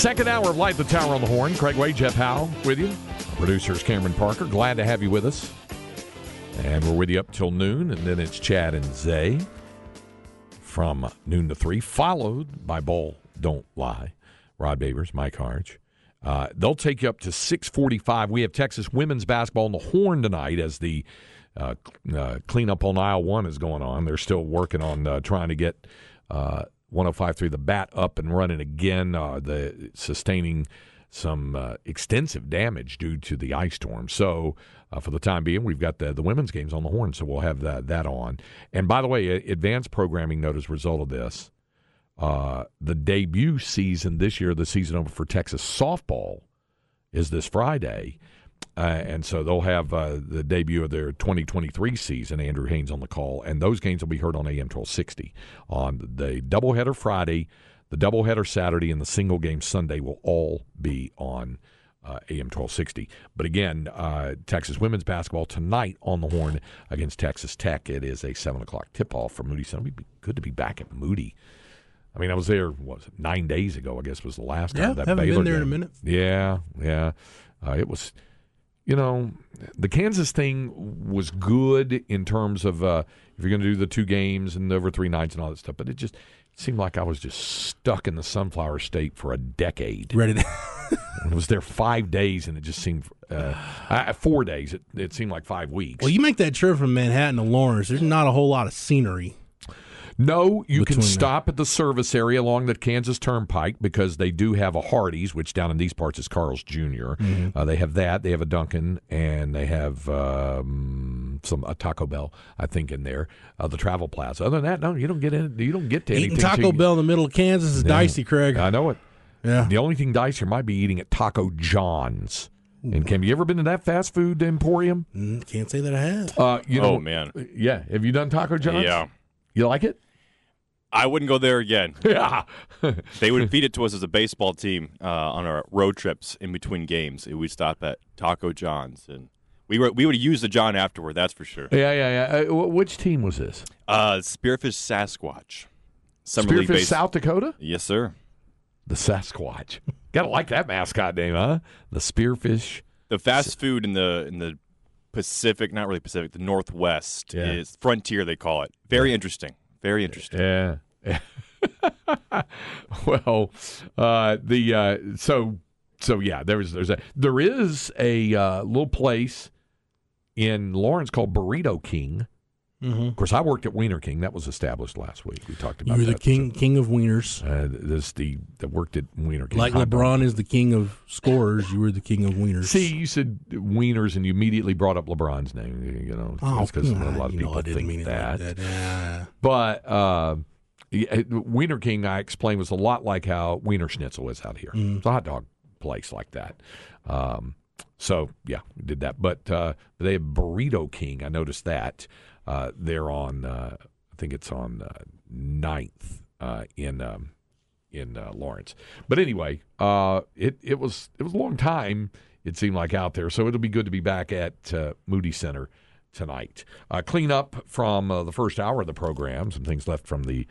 Second hour of Light the Tower on the Horn. Craig Way, Jeff Howe with you. Producers Cameron Parker. Glad to have you with us. And we're with you up till noon, and then it's Chad and Zay from noon to three, followed by Ball Don't Lie. Rod Babers, Mike Harge. Uh, they'll take you up to 645. We have Texas women's basketball on the Horn tonight as the uh, uh, cleanup on aisle one is going on. They're still working on uh, trying to get uh, 105.3 the bat up and running again. Uh, the sustaining some uh, extensive damage due to the ice storm. So uh, for the time being, we've got the the women's games on the horn, so we'll have that that on. And by the way, advanced programming note as a result of this. Uh, the debut season this year, the season over for Texas softball, is this Friday. Uh, and so they'll have uh, the debut of their 2023 season. Andrew Haynes on the call, and those games will be heard on AM 1260 on the doubleheader Friday, the doubleheader Saturday, and the single game Sunday will all be on uh, AM 1260. But again, uh, Texas women's basketball tonight on the Horn against Texas Tech. It is a seven o'clock tip off from Moody Center. It'd be good to be back at Moody. I mean, I was there. What was it, nine days ago? I guess was the last yeah, time. That haven't Baylor been there game. in a minute. Yeah, yeah. Uh, it was, you know, the Kansas thing was good in terms of uh, if you're going to do the two games and over three nights and all that stuff. But it just it seemed like I was just stuck in the sunflower state for a decade. Ready to. I was there five days, and it just seemed uh, uh, four days. It, it seemed like five weeks. well, you make that trip from Manhattan to Lawrence. There's not a whole lot of scenery. No, you can Between the- stop at the service area along the Kansas Turnpike because they do have a Hardee's, which down in these parts is Carl's junior Mm-hmm. Uh, they have that. They have a Dunkin' and they have um, some a Taco Bell, I think, in there. Uh, the Travel Plaza. Other than that, no, you don't get in. You don't get to Eating anything. Taco till you- Bell in the middle of Kansas is dicey, Craig. I know it. yeah. The only thing dicier might be eating at Taco John's. And Cam, you ever been to that fast food emporium? Mm, Can't say that I have. Uh, you know, oh man, yeah. Have you done Taco John's? yeah. You like it? I wouldn't go there again. Yeah. They would feed it to us as a baseball team uh, on our road trips in between games. We'd stop at Taco John's, and we were we would use the John afterward. That's for sure. yeah, yeah, yeah. Uh, which team was this? Uh, Spearfish Sasquatch, Summer League Spearfish, base- South Dakota? Yes, sir. The Sasquatch. Gotta like that mascot name, huh? The Spearfish. The fast food in the in the Pacific, not really Pacific, the Northwest Yeah. is frontier. They call it. Very interesting. Very interesting. Yeah. well, uh, the uh, so so yeah, there's there's a there is a uh, little place in Lawrence called Burrito King. Mm-hmm. Of course, I worked at Wiener King. That was established last week. We talked about You were the king, king of wieners. Uh, this the that worked at Wiener King. Like. LeBron is the king of scorers, you were the king of wieners. See, you said Wieners, and you immediately brought up LeBron's name. You know, oh, because a lot of know, people I didn't think mean it that. like that. But uh, Wiener King, I explained, was a lot like how Wiener Schnitzel is out here. Mm. It's a hot dog place like that. Um, so yeah, we did that. But uh, they have Burrito King. I noticed that uh, they're on. Uh, I think it's on uh, 9th uh, in um, in uh, Lawrence. But anyway, uh, it it was it was a long time. It seemed like out there, so it'll be good to be back at Moody Center tonight. Uh, clean up from the first hour of the program. Some things left from the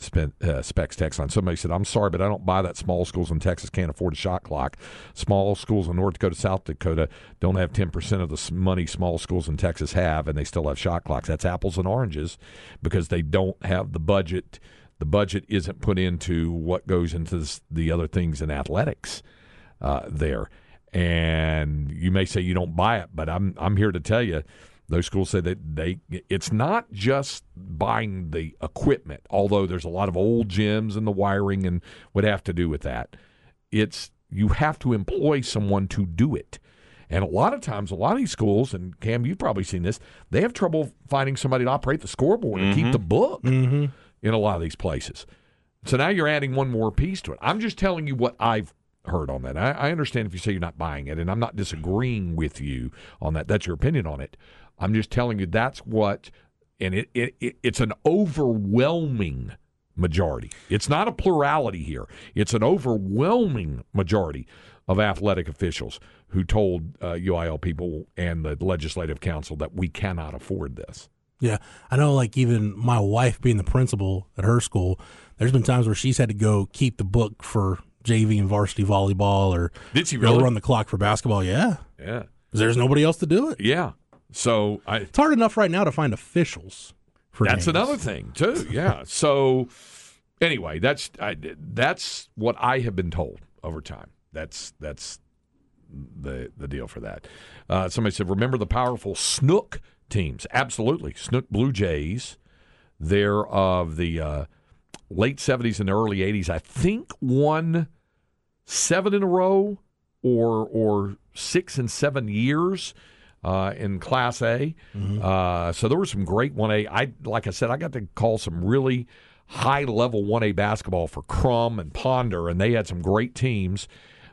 uh, spe- uh, specs text line. Somebody said, "I'm sorry, but I don't buy that. Small schools in Texas can't afford a shot clock. Small schools in North Dakota, South Dakota don't have 10 percent of the money small schools in Texas have, and they still have shot clocks. That's apples and oranges because they don't have the budget." The budget isn't put into what goes into this, the other things in athletics uh, there. And you may say you don't buy it, but I'm I'm here to tell you, those schools say that they it's not just buying the equipment, although there's a lot of old gyms and the wiring and would have to do with that. It's you have to employ someone to do it. And a lot of times, a lot of these schools, and Cam, you've probably seen this, they have trouble finding somebody to operate the scoreboard and keep the book. Mm-hmm. in a lot of these places. So now you're adding one more piece to it. I'm just telling you what I've heard on that. I, I understand if you say you're not buying it, and I'm not disagreeing with you on that. That's your opinion on it. I'm just telling you that's what, and it, it, it it's an overwhelming majority. It's not a plurality here. It's an overwhelming majority of athletic officials who told uh, UIL people and the legislative council that we cannot afford this. Yeah, I know. Like even my wife being the principal at her school, there's been times where she's had to go keep the book for JV and varsity volleyball, or Did she really? run the clock for basketball. Yeah, Yeah, there's nobody else to do it. yeah. So I, It's hard enough right now to find officials for That's another thing too. Yeah. so anyway, that's I, that's what I have been told over time. That's that's the the deal for that. Uh, somebody said, "Remember the powerful Snook teams?" Absolutely, Snook Blue Jays. They're of the uh, late '70s and early '80s. I think won seven in a row, or or six and seven years uh, in Class A. Uh, so there were some great 1A. I like I said, I got to call some really high level 1A basketball for Krum and Ponder, and they had some great teams.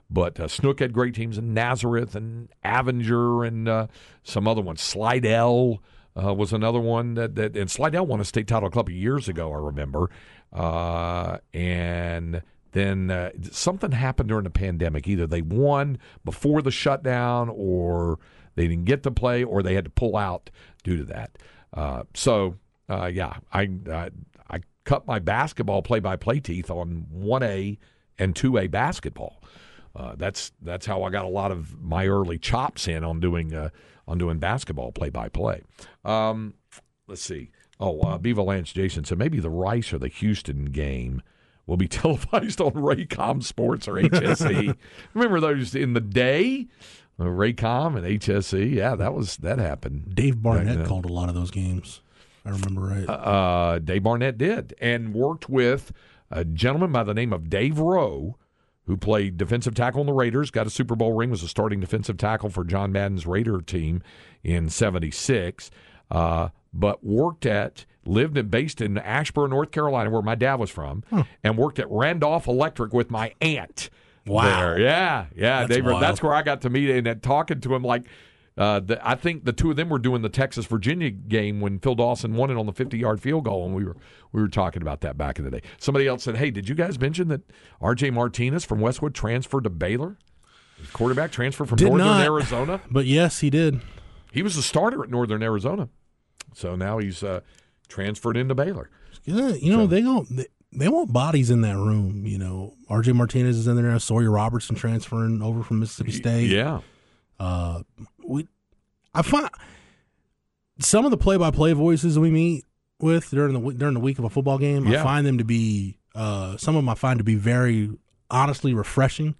But uh, Snook had great teams in Nazareth and Avinger and uh, some other ones. Slidell uh, was another one that, that and Slidell won a state title a couple of years ago. I remember, uh, and then uh, something happened during the pandemic. Either they won before the shutdown, or they didn't get to play, or they had to pull out due to that. Uh, so, uh, yeah, I, I I cut my basketball play-by-play teeth on one A and two A basketball. Uh, that's that's how I got a lot of my early chops in on doing uh, on doing basketball play-by-play. Um, let's see. Oh, uh, Beaver Lance Jason said maybe the Rice or the Houston game will be televised on Raycom Sports or HSE. Remember those in the day? Uh, Raycom and HSE. Yeah, that was that happened. Dave Barnett called a lot of those games. I remember right. Uh, Dave Barnett did and worked with a gentleman by the name of Dave Rowe, who played defensive tackle in the Raiders, got a Super Bowl ring, was a starting defensive tackle for John Madden's Raider team in '76, uh, but worked at, lived and based in Asheboro, North Carolina, where my dad was from, and worked at Randolph Electric with my aunt. Wow. there. Yeah, yeah, That's wild. That's where I got to meet and talking to him like. Uh, the, I think the two of them were doing the Texas Virginia game when Phil Dawson won it on the 50 yard field goal, and we were we were talking about that back in the day. Somebody else said, "Hey, did you guys mention that R.J. Martinez from Westwood transferred to Baylor? His quarterback transferred from Did Northern not. Arizona. but yes, he did. He was a starter at Northern Arizona, so now he's uh, transferred into Baylor. Yeah, you know they don't. They, they want bodies in that room. You know, R.J. Martinez is in there now. Sawyer Robertson transferring over from Mississippi State. Yeah, Uh, we, I find some of the play-by-play voices we meet with during the during the week of a football game. Yeah. I find them to be uh, some of them I find to be very honestly refreshing.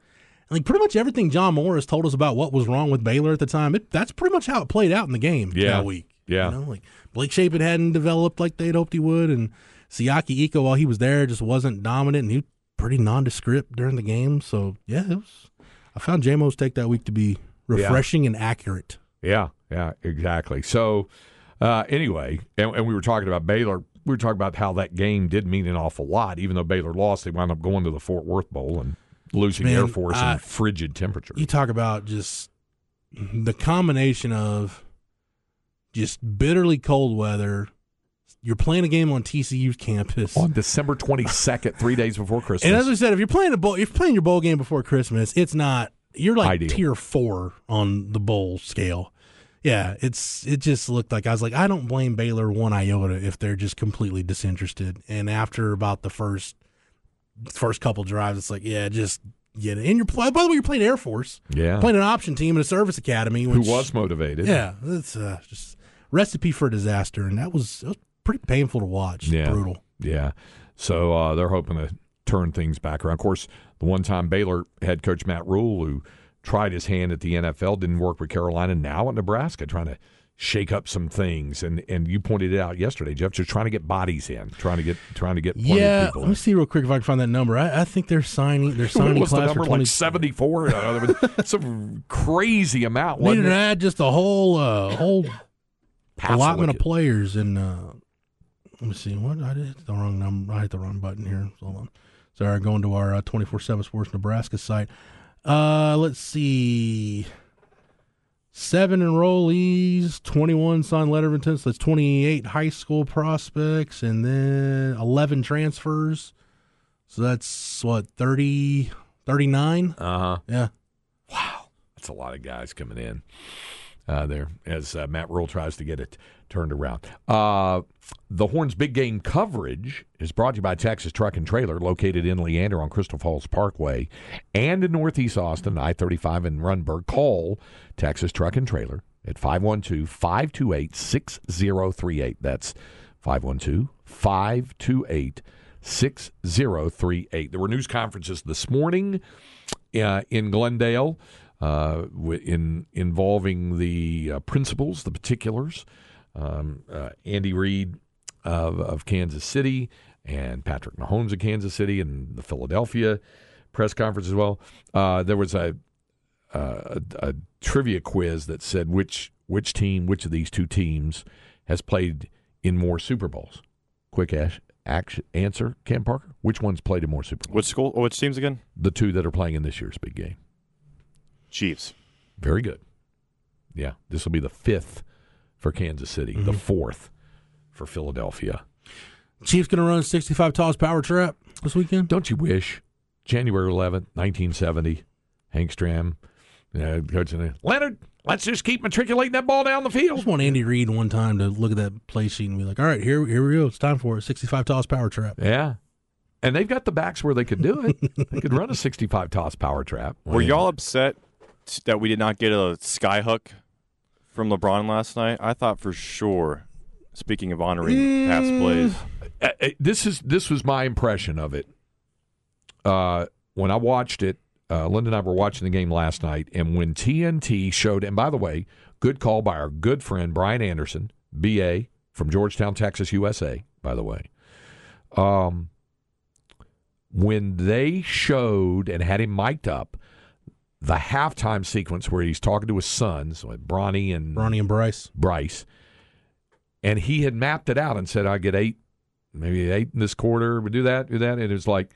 Like pretty much everything John Morris told us about what was wrong with Baylor at the time. It, that's pretty much how it played out in the game Yeah. that week. Yeah. you know, like Blake Shapen hadn't developed like they'd hoped he would, and Siaka Ika while he was there just wasn't dominant, and he was pretty nondescript during the game. So yeah, it was. I found JMO's take that week to be refreshing and accurate. Yeah, yeah, exactly. So, uh, anyway, and, and we were talking about Baylor. We were talking about how that game did mean an awful lot. Even though Baylor lost, they wound up going to the Fort Worth Bowl and losing Man, Air Force I- in frigid temperatures. You talk about just the combination of just bitterly cold weather. You're playing a game on TCU's campus. on December 22nd, three days before Christmas. And as I said, if you're playing a bowl, if you're playing your bowl game before Christmas, it's not. You're like Ideal. tier four on the bowl scale. Yeah, it's it just looked like I was like I don't blame Baylor one iota if they're just completely disinterested. And after about the first first couple drives, it's like yeah, just get it. And you're. By the way, you're playing Air Force, yeah, playing an option team in a service academy, who was motivated. yeah, it's uh, just recipe for disaster, and that was, it was pretty painful to watch. Yeah. brutal. Yeah. So uh, they're hoping to turn things back around. Of course, the one time Baylor head coach Matt Rhule, who tried his hand at the NFL, didn't work with Carolina, now at Nebraska, trying to shake up some things. And and you pointed it out yesterday, Jeff, just trying to get bodies in, trying to get trying to get Yeah, people let me see real quick if I can find that number. I, I think they're signing. They're signing What was the class number for twenty. like seventy four? some crazy amount. Needed to add just a whole uh, whole allotment of players, and uh, Let me see. What I did the wrong number. I hit the wrong button here. Hold on. Sorry, going to our twenty four seven Sports Nebraska site. Uh, let's see. Seven enrollees, twenty one signed letter of intent. So that's twenty eight high school prospects, and then eleven transfers. So that's what 30, 39? Uh huh. Yeah. Wow. That's a lot of guys coming in uh, there as uh, Matt Rhule tries to get it turned around. Uh, the Horns Big Game coverage is brought to you by Texas Truck and Trailer, located in Leander on Crystal Falls Parkway and in Northeast Austin, I 35 in Rundberg. Call Texas Truck and Trailer at 512 528 6038. That's 512 528 6038. There were news conferences this morning uh, in Glendale uh, in involving the uh, principals, the particulars. Um, uh, Andy Reid of, of Kansas City and Patrick Mahomes of Kansas City and the Philadelphia press conference as well. Uh, there was a, a, a trivia quiz that said which which team, which of these two teams has played in more Super Bowls. Quick ash, action, answer, Cam Parker. Which one's played in more Super Bowls? Which school? Which teams again? The two that are playing in this year's big game. Chiefs. Very good. Yeah, this will be the fifth for Kansas City, the fourth for Philadelphia. Chiefs going to run 65 toss power trap this weekend? Don't you wish? January 11th, 1970, Hank Stram, uh, coaching Leonard, let's just keep matriculating that ball down the field. I field. just want Andy Reid one time to look at that play sheet and be like, all right, here, here we go. It's time for it. 65 toss power trap. Yeah. And they've got the backs where they could do it. they could run a 65 toss power trap. Were y'all upset that we did not get a skyhook from LeBron last night? I thought for sure. Speaking of honoring past plays, uh, this is this was my impression of it. Uh, when I watched it, uh, Linda and I were watching the game last night, and when TNT showed, and by the way, good call by our good friend Brian Anderson, BA from Georgetown, Texas, USA. By the way, um, when they showed and had him mic'd up, the halftime sequence where he's talking to his sons, with Bronny and Ronnie and Bryce. Bryce, and he had mapped it out and said, "I get eight, maybe eight in this quarter. We do that, do that." And it was like,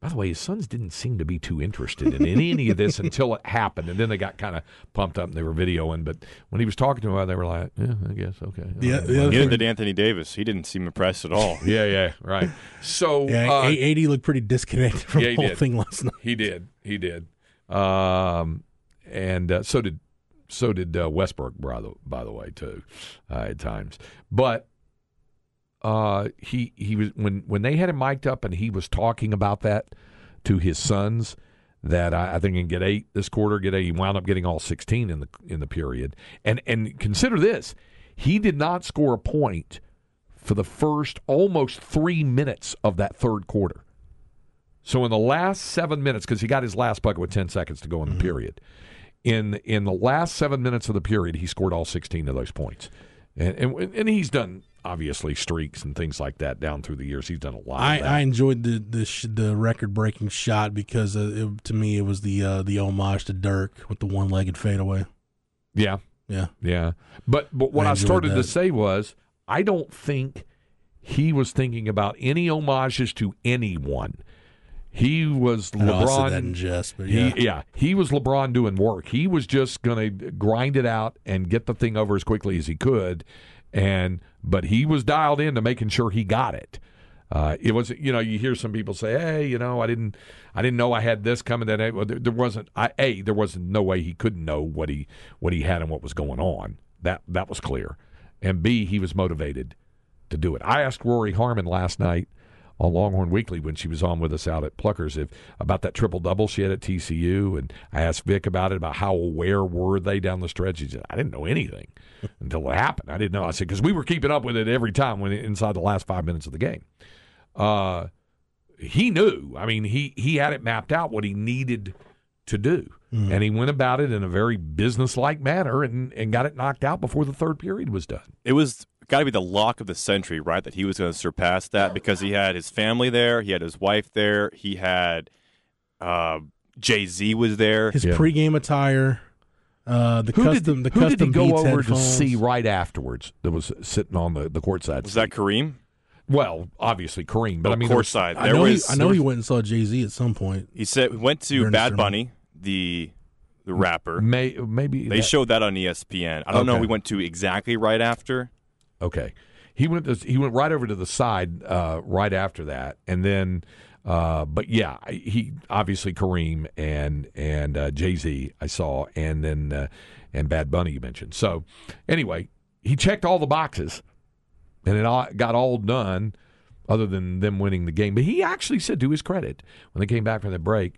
by the way, his sons didn't seem to be too interested in any, any of this until it happened, and then they got kind of pumped up and they were videoing. But when he was talking to them, they were like, "Yeah, I guess okay." The- All right, the neither did Anthony Davis. He didn't seem impressed at all. yeah, yeah, right. So Yeah, uh, A- AD looked pretty disconnected from yeah, the whole did. thing last night. He did. He did. Um, and uh, so did so did uh, Westbrook, by the by the way, too, uh, at times. But uh, he he was when when they had him mic'd up and he was talking about that to his sons. That I, I think can get eight this quarter. Get eight. He wound up getting all sixteen in the in the period. And and consider this: he did not score a point for the first almost three minutes of that third quarter. So in the last seven minutes, because he got his last bucket with ten seconds to go in the period, in in the last seven minutes of the period, he scored all sixteen of those points, and and, and he's done obviously streaks and things like that down through the years. He's done a lot. I, of that. I enjoyed the the, sh- the record breaking shot because uh, it, to me it was the uh, the homage to Dirk with the one legged fadeaway. yeah, Yeah, yeah. But but what I I, started to say was I don't think he was thinking about any homages to anyone. He was I know I LeBron. said that jest, but yeah, He, yeah, he was LeBron doing work. He was just going to grind it out and get the thing over as quickly as he could, and but he was dialed in to making sure he got it. Uh, it was, you know, you hear some people say, "Hey, you know, I didn't, I didn't know I had this coming." That well, there, there wasn't. I, a, there wasn't no way he couldn't know what he what he had and what was going on. That that was clear. And B, he was motivated to do it. I asked Rory Harmon last night on Longhorn Weekly when she was on with us out at Pluckers if about that triple double she had at TCU, and I asked Vic about it about how aware were they down the stretch. He said I didn't know anything until it happened. I didn't know. I said because we were keeping up with it every time when inside the last five minutes of the game. Uh, he knew. I mean, he he had it mapped out what he needed to do, and he went about it in a very businesslike manner and and got it knocked out before the third period was done. it was got to be the lock of the century, right? That he was going to surpass that because he had his family there, he had his wife there, he had uh, Jay Z was there. his Yeah. pregame attire, uh, the Who custom, did, the who custom did he go over headphones. to see right afterwards that was sitting on the, the courtside was seat? that Kareem? Well, obviously Kareem, but Oh, I mean, there was- courtside. I There know, was, he, I know he went and saw Jay Z at some point. He said he went to Bad Bunny, the the rapper. may, maybe They that- showed that on ESPN. I don't know. Okay. if We went to exactly right after. Okay, he went. To, he went right over to the side uh, right after that, and then. Uh, but yeah, he obviously Kareem and and uh, Jay Z I saw, and then uh, and Bad Bunny you mentioned. So anyway, he checked all the boxes, and it all, got all done, other than them winning the game. But he actually said, to his credit, when they came back from the break,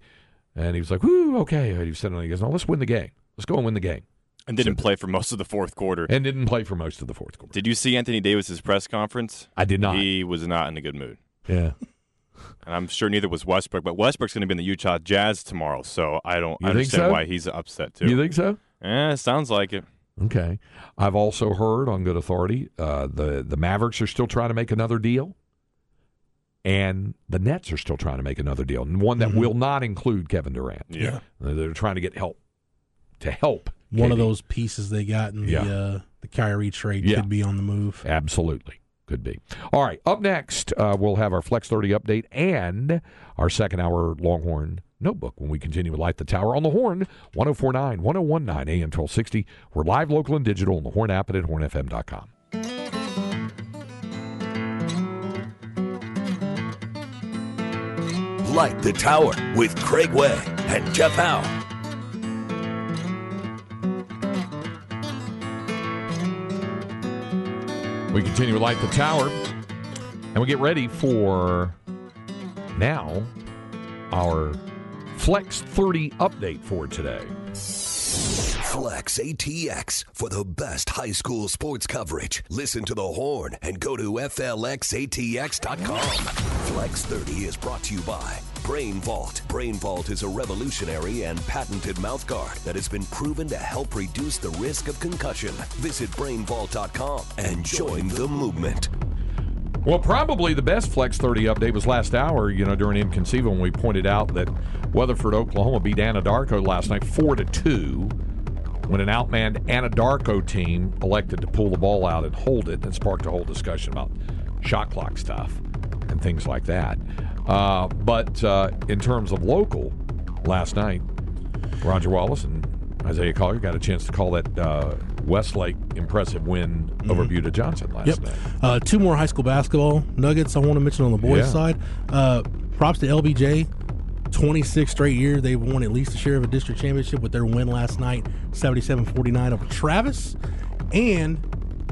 and he was like, "Whoo, okay." And he goes, "No, let's win the game. Let's go and win the game," And didn't play for most of the fourth quarter. and didn't play for most of the fourth quarter. Did you see Anthony Davis's press conference? I did not. He was not in a good mood. yeah. And I'm sure neither was Westbrook, but Westbrook's going to be in the Utah Jazz tomorrow, so I don't You think understand so? why he's upset too. You think so? Eh, sounds like it. Okay. I've also heard on good authority uh, the the Mavericks are still trying to make another deal, and the Nets are still trying to make another deal, one that will not include Kevin Durant. Yeah. They're trying to get help to help One of those pieces they got in the Yeah. uh, the Kyrie trade Yeah. could be on the move. Absolutely. Could be. All right. Up next, uh, we'll have our Flex 30 update and our second hour Longhorn notebook when we continue with Light the Tower on the Horn, 1049, 1019 AM 1260. We're live, local, and digital on the Horn app and at hornfm.com. Light the Tower with Craig Way and Jeff Howe. We continue to Light the Tower, and we get ready for now our Flex 30 update for today. Flex ATX for the best high school sports coverage. Listen to the horn and go to FLXATX.com. Flex 30 is brought to you by Brain Vault. Brain Vault is a revolutionary and patented mouthguard that has been proven to help reduce the risk of concussion. Visit brainvault.com and join the movement. Well, probably the best Flex 30 update was last hour, you know, during Inconceivable when we pointed out that Weatherford, Oklahoma beat Anadarko last night 4 to 2 when an outmanned Anadarko team elected to pull the ball out and hold it and sparked a whole discussion about shot clock stuff and things like that. Uh, but uh, in terms of local, last night, Roger Wallace and Isaiah Collier got a chance to call that uh, Westlake impressive win over Buda Johnson last Yep. night. Uh, two more high school basketball nuggets I want to mention on the boys' Yeah. side. Uh, props to LBJ. 26 straight years they've won at least a share of a district championship with their win last night 77-49 over Travis and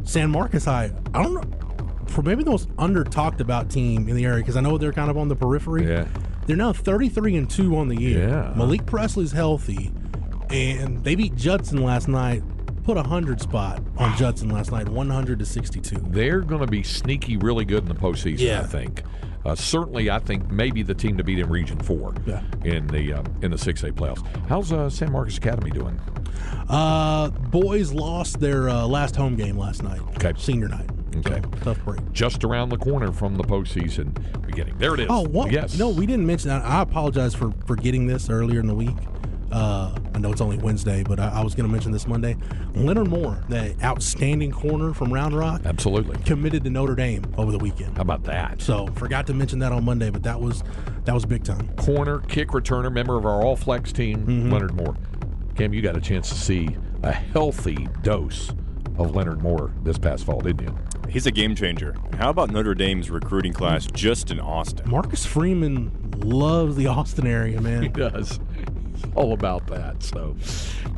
San Marcos High. I don't know maybe the most under talked about team in the area because I know they're kind of on the periphery. Yeah. They're now 33 and 2 on the year. Yeah. Malik Presley's healthy and they beat Judson last night. Put a 100 spot on Judson last night, 100 to 62. they're going to be sneaky, really good in the postseason. Yeah. I think. Uh, certainly, I think maybe the team to beat in Region Four Yeah. in the uh, in the six A playoffs. How's uh, San Marcos Academy doing? Uh, boys lost their uh, last home game last night. Okay. Senior night. Okay. Tough break. Just around the corner from the postseason beginning. There it is. Oh, what? Yes. No, we didn't mention that. I apologize for forgetting this earlier in the week. Uh, I know it's only Wednesday, but I, I was going to mention this Monday. Leonard Moore, the outstanding corner from Round Rock, Absolutely. committed to Notre Dame over the weekend. How about that? So forgot to mention that on Monday, but that was that was big time. Corner kick returner, member of our All Flex team, Mm-hmm. Leonard Moore. Cam, you got a chance to see a healthy dose of Leonard Moore this past fall, didn't you? He's a game changer. How about Notre Dame's recruiting class just in Austin? Marcus Freeman loves the Austin area, man. He does. He's all about that. So,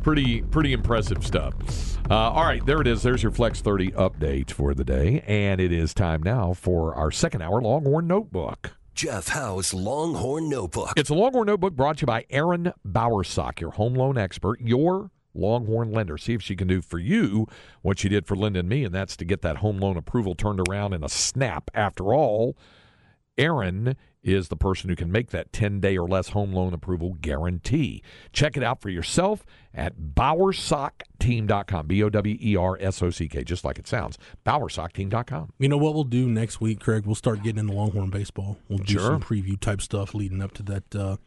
pretty pretty impressive stuff. Uh, all right, there it is. There's your Flex 30 update for the day, and it is time now for our second hour Longhorn Notebook. Jeff Howe's Longhorn Notebook. It's a Longhorn Notebook brought to you by Erin Bowersock, your home loan expert, your Longhorn lender. See if she can do for you what she did for Linda and me, and that's to get that home loan approval turned around in a snap. After all, Erin is the person who can make that 10 day or less home loan approval guarantee. Check it out for yourself at bowersockteam.com. B O W E R S O C K, just like it sounds. Bowersockteam.com. You know what we'll do next week, Craig? We'll start getting into Longhorn baseball. We'll do Sure. some preview type stuff leading up to that. Uh,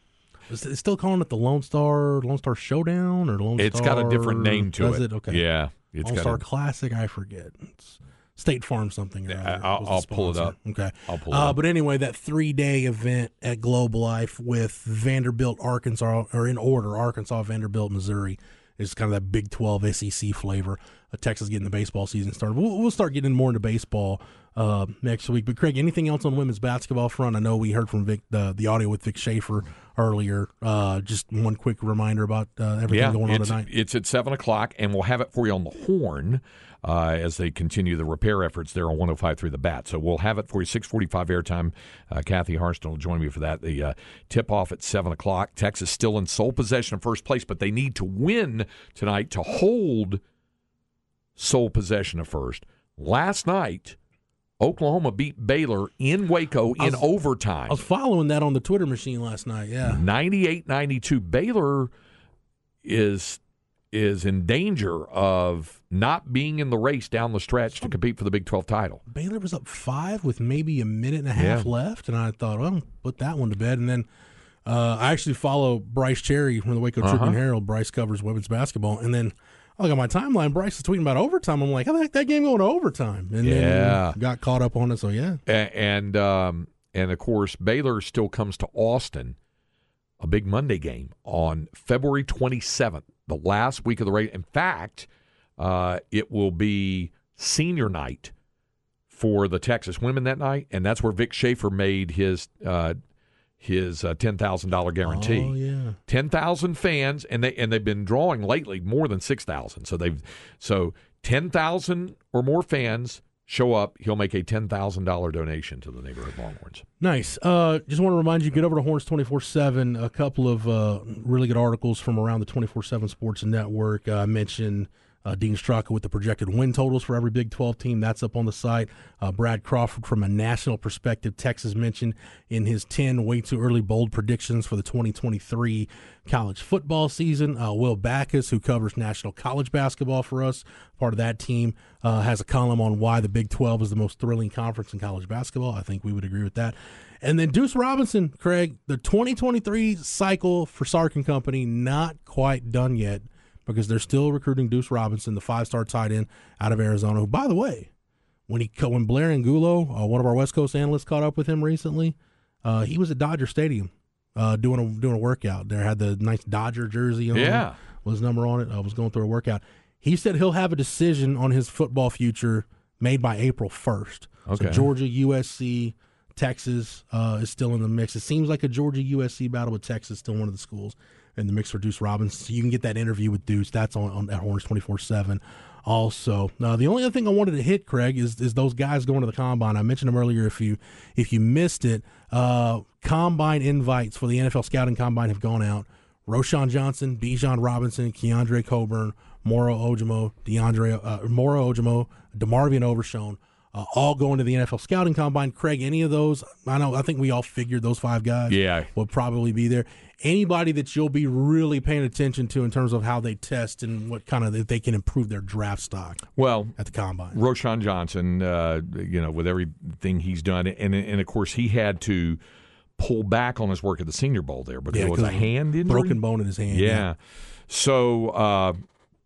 is it still calling it the Lone Star Lone Star Showdown or Lone It's Star? got a different name to does it. it. Okay. Yeah. It's Lone got Star a, Classic. I forget. It's State Farm something. Or Yeah, I'll- I'll pull it up. Okay, I'll pull it uh, up. But anyway, that three day event at Globe Life with Vanderbilt, Arkansas, or in order, Arkansas, Vanderbilt, Missouri, is kind of that Big Twelve SEC flavor. Uh, Texas getting the baseball season started. We'll, we'll start getting more into baseball uh, next week. But Craig, anything else on women's basketball front? I know we heard from Vic the, the audio with Vic Schaefer earlier. Uh, just one quick reminder about uh, everything yeah, going on it's, tonight. it's at 7 o'clock, and we'll have it for you on the horn uh, as they continue the repair efforts there on 105 through the bat. So we'll have it for you, 645 airtime. Uh, Kathy Harston will join me for that. The uh, tip-off at 7 o'clock. Texas still in sole possession of first place, but they need to win tonight to hold sole possession of first. Last night, Oklahoma beat Baylor in Waco in was- overtime. I was following that on the Twitter machine last night. Yeah. 98-92 Baylor is is in danger of not being in the race down the stretch to compete for the Big 12 title. Baylor was up five with maybe a minute and a half Yeah. left, and I thought, well, put that one to bed. And then uh, I actually follow Bryce Cherry from the Waco Uh-huh. Tribune Herald. Bryce covers women's basketball, and then I look at my timeline. Bryce is tweeting about overtime. I'm like, how the heck that game going to overtime? And Yeah. then got caught up on it. So yeah, A- And um, and of course Baylor still comes to Austin a big Monday game on February 27th, the last week of the race. In fact, uh, it will be senior night for the Texas women that night, and that's where Vic Schaefer made his uh, his uh, ten thousand dollar guarantee. Oh yeah. ten thousand fans, and they and they've been drawing lately more than six thousand. So they've so ten thousand or more fans show up. He'll make a ten thousand dollar donation to the neighborhood Longhorns. Nice. Uh, just want to remind you, get over to Horns 24 7. A couple of uh, really good articles from around the 24 7 Sports Network. Uh, I mentioned uh, Dean Straka with the projected win totals for every Big 12 team. That's up on the site. Uh, Brad Crawford from a national perspective. Texas mentioned in his 10 way too early bold predictions for the 2023 college football season. Uh, Will Backus, who covers national college basketball for us, part of that team, uh, has a column on why the Big 12 is the most thrilling conference in college basketball. I think we would agree with that. And then Duce Robinson, Craig, the 2023 cycle for Sark and Company not quite done yet because they're still recruiting Duce Robinson, the five-star tight end out of Arizona. Who, by the way, when he when Blair Angulo, uh, one of our West Coast analysts, caught up with him recently, uh, he was at Dodger Stadium uh, doing a doing a workout. There had the nice Dodger jersey on. Yeah. was number on it. I was going through a workout. He said he'll have a decision on his football future made by April first. Okay. So Georgia, USC, Texas uh, is still in the mix. It seems like a Georgia USC battle with Texas still one of the schools in the mix for Duce Robinson. So you can get that interview with Duce. That's on, on at Horns twenty four seven. Also, uh, the only other thing I wanted to hit, Craig, is is those guys going to the combine. I mentioned them earlier. If you if you missed it, uh, combine invites for the NFL scouting combine have gone out. Roschon Johnson, Bijan Robinson, Keondre Coburn, Moro Ojomo, DeAndre uh, Moro Ojomo, DeMarvion Overshown, uh, all going to the NFL scouting combine. Craig, any of those? I know. I think we all figured those five guys Yeah. will probably be there. Anybody that you'll be really paying attention to in terms of how they test and what kind of they can improve their draft stock Well, at the combine. Roschon Johnson, uh, you know, with everything he's done, and and of course he had to pull back on his work at the Senior Bowl there because Yeah, it was a hand injury, Broken bone in his hand. Yeah. So uh,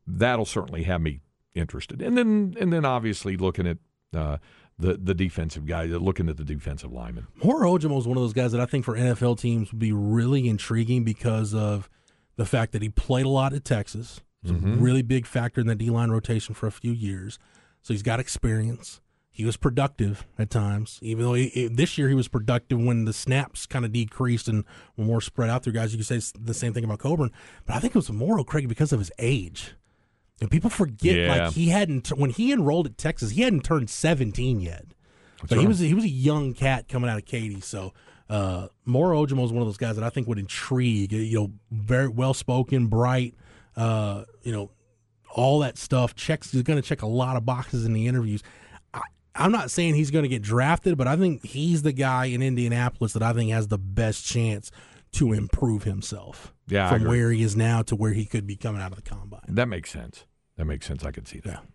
that'll certainly have me interested, and then and then obviously looking at uh, the the defensive guy, uh, looking at the defensive lineman. Moro Ojomo is one of those guys that I think for NFL teams would be really intriguing because of the fact that he played a lot at Texas. He's a mm-hmm. really big factor in that D line rotation for a few years. So he's got experience. He was productive at times, even though he, this year he was productive when the snaps kind of decreased and were more spread out through guys. You could say the same thing about Coburn, but I think it was Moro Craig because of his age. And people forget, Yeah. like he hadn't when he enrolled at Texas, he hadn't turned seventeen yet. But he was he was a young cat coming out of Katy, so uh, Moro Ojomo is one of those guys that I think would intrigue. You know, very well spoken, bright. Uh, you know, all that stuff. Checks is going to check a lot of boxes in the interviews. I, I'm not saying he's going to get drafted, but I think he's the guy in Indianapolis that I think has the best chance to improve himself Yeah, from where he is now to where he could be coming out of the combine. That makes sense. That makes sense. I could see that. Yeah.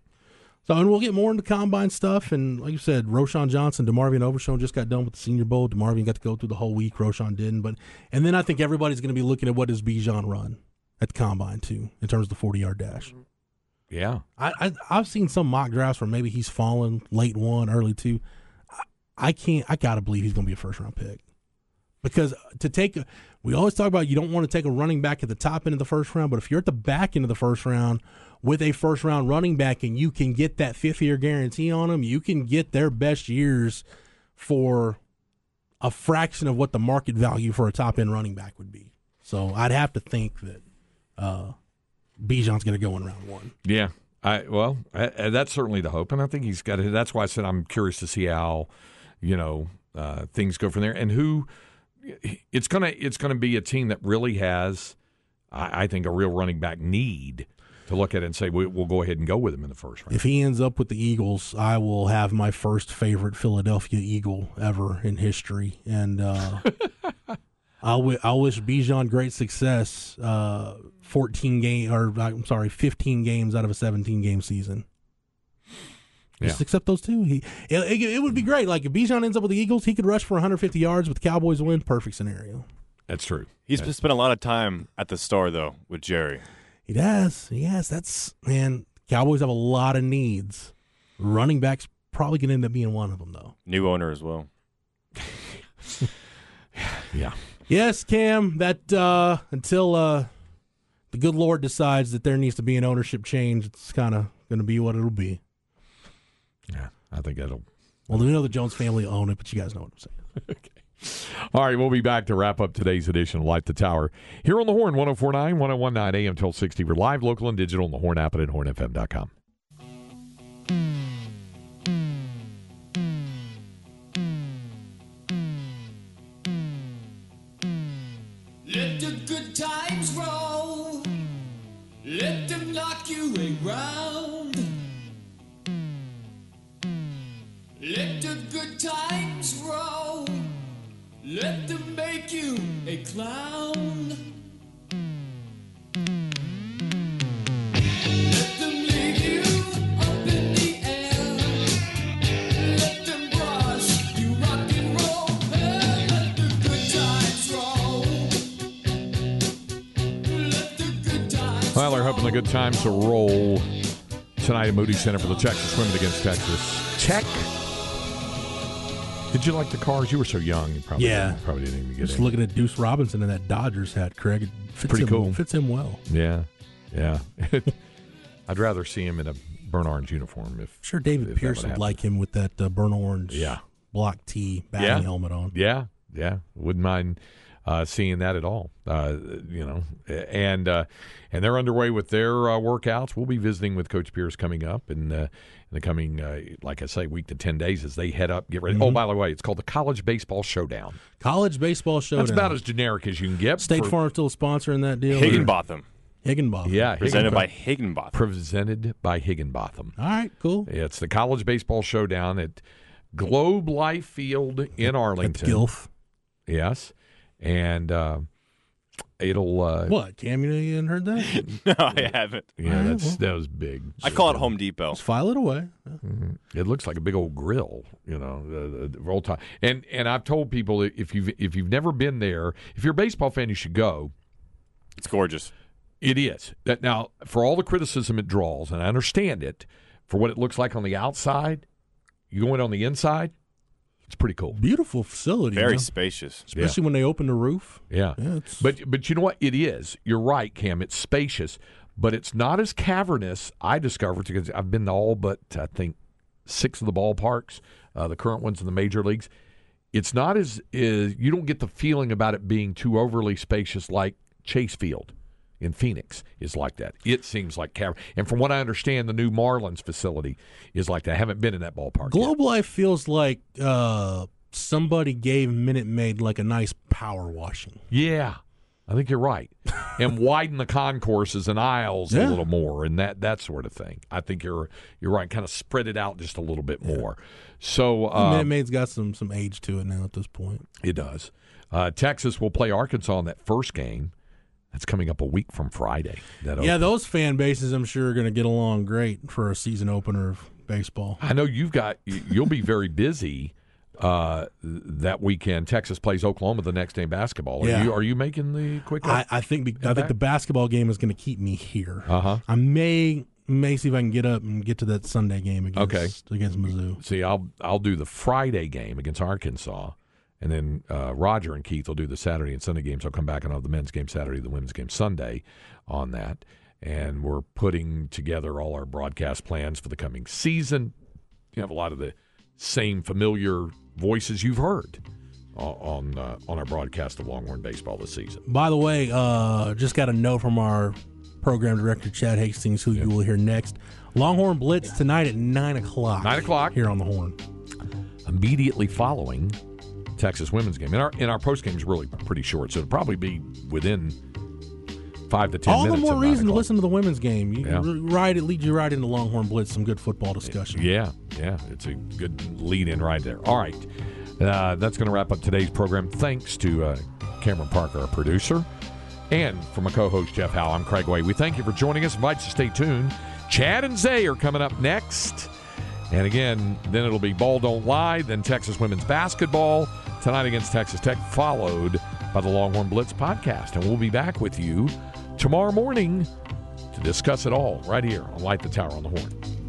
So, and we'll get more into combine stuff. And like you said, Roschon Johnson, DeMarvion Overshown just got done with the Senior Bowl. DeMarvion got to go through the whole week. Roschon didn't. But and then I think everybody's going to be looking at what does Bijan run at the combine too, in terms of the forty yard dash. Mm-hmm. Yeah. I, I I've seen some mock drafts where maybe he's fallen late one, early two. I, I can't. I gotta believe he's going to be a first round pick because to take, a, we always talk about you don't want to take a running back at the top end of the first round, but if you're at the back end of the first round with a first round running back and you can get that fifth year guarantee on them, you can get their best years for a fraction of what the market value for a top end running back would be. So I'd have to think that uh, Bijan's going to go in round one. Yeah. I well, I, I, that's certainly the hope, and I think he's got it. That's why I said I'm curious to see how, you know, uh, things go from there, and who. It's gonna it's gonna be a team that really has, I, I think, a real running back need to look at it and say we, will go ahead and go with him in the first round. If he ends up with the Eagles, I will have my first favorite Philadelphia Eagle ever in history, and uh, I'll, w- I'll wish Bijan great success. Uh, Fourteen game, or I'm sorry, fifteen games out of a seventeen game season. Just yeah. accept those two. He it, it, it, would be great. Like if Bijan ends up with the Eagles, he could rush for 150 yards with the Cowboys win. Perfect scenario. That's true. He's That's spent a lot of time at the store though with Jerry. He does. Yes, that's man. Cowboys have a lot of needs. Running backs probably going to end up being one of them though. New owner as well. yeah. Yes, Cam. That uh, until uh, the good Lord decides that there needs to be an ownership change, it's kind of going to be what it'll be. Yeah, I think that'll. Well, we know the Jones family own it, but you guys know what I'm saying. okay. All right, we'll be back to wrap up today's edition of Light the Tower here on the Horn 1049, 1019 AM 1260. We're live, local, and digital on the Horn app and at hornfm.com. good times roll. Let them make you a clown. Let them leave you up in the air. Let them brush you rock and roll. let the good times roll. Let the good times Well, they're hoping the good times to roll tonight at Moody Center for the Texas women against Texas Tech. Did you like the cars? You were so young. You probably yeah. Didn't, probably didn't even get Just in. looking at Duce Robinson in that Dodgers hat, Craig. It fits Pretty him, cool. Fits him well. Yeah, yeah. I'd rather see him in a burnt orange uniform. If sure, David if Pierce would like him with that uh, burnt orange. Yeah. block T batting yeah. helmet on. Yeah, yeah. Wouldn't mind uh, seeing that at all. Uh, you know, and uh, and they're underway with their uh, workouts. We'll be visiting with Coach Pierce coming up in, uh, in the coming, uh, like I say, week to ten days as they head up, get ready. Oh, mm-hmm. Oh, by the way, it's called the College Baseball Showdown. College Baseball Showdown. That's about as generic as you can get. State for, Farm still sponsoring that deal. Higginbotham. Higginbotham. Yeah, presented by Higginbotham. Presented by Higginbotham. All right, cool. It's the College Baseball Showdown at Globe Life Field in Arlington. At Gilf. Yes, and. Uh, it'll uh, what Cam? You haven't heard that? no, I haven't. Yeah, that's that was big. I call it Home Depot. Let's file it away. Mm-hmm. It looks like a big old grill, you know, the, the roll top. And and I've told people if you've if you've never been there, if you're a baseball fan, you should go. It's gorgeous. It is. That now for all the criticism it draws, and I understand it for what it looks like on the outside. You go in on the inside, it's pretty cool. Beautiful facility. Very spacious. Especially yeah. when they open the roof. Yeah. yeah but but you know what? It is. You're right, Cam. It's spacious, but it's not as cavernous. I discovered because I've been to all but I think six of the ballparks, uh, the current ones in the major leagues. It's not as is you don't get the feeling about it being too overly spacious like Chase Field in Phoenix is like that. It seems like cavern. And from what I understand, the new Marlins facility is like that. I haven't been in that ballpark. Globe yet. Life feels like uh, somebody gave Minute Maid like a nice power washing. Yeah. I think you're right, and widen the concourses and aisles yeah. a little more, and that that sort of thing. I think you're you're right. Kind of spread it out just a little bit more. Yeah. So uh, Minute Maid's got some some age to it now at this point. It does. Uh, Texas will play Arkansas in that first game. That's coming up a week from Friday. yeah, those fan bases, I'm sure, are going to get along great for a season opener of baseball. I know you've got you'll be very busy uh, that weekend. Texas plays Oklahoma the next day in basketball. Are yeah. you are you making the quick? I, I think I think the basketball game is going to keep me here. Uh huh. I may May see if I can get up and get to that Sunday game against Okay. against Mizzou. See, I'll I'll do the Friday game against Arkansas, and then uh, Roger and Keith will do the Saturday and Sunday games. I'll come back and I'll have the men's game Saturday, the women's game Sunday, on that. And we're putting together all our broadcast plans for the coming season. You have a lot of the same familiar voices you've heard on uh, on our broadcast of Longhorn baseball this season. By the way, uh, just got a note from our program director Chad Hastings, who you will hear next. Longhorn Blitz tonight at nine o'clock. Nine o'clock. here on the Horn. immediately following Texas women's game. And our and our post game is really pretty short, so it'll probably be within five to ten All the more reason to listen to the women's game. You Yeah. right, it leads you right into Longhorn Blitz, some good football discussion. Yeah, yeah, it's a good lead in right there. All right, uh, that's going to wrap up today's program. Thanks to uh, Cameron Parker, our producer, and from my co-host Jeff Howe. I'm Craig Way. We thank you for joining us. Invite you to stay tuned. Chad and Zay are coming up next. And again, then it'll be Ball Don't Lie, then Texas women's basketball tonight against Texas Tech, followed by the Longhorn Blitz podcast. And we'll be back with you tomorrow morning to discuss it all right here on Light the Tower on the Horn.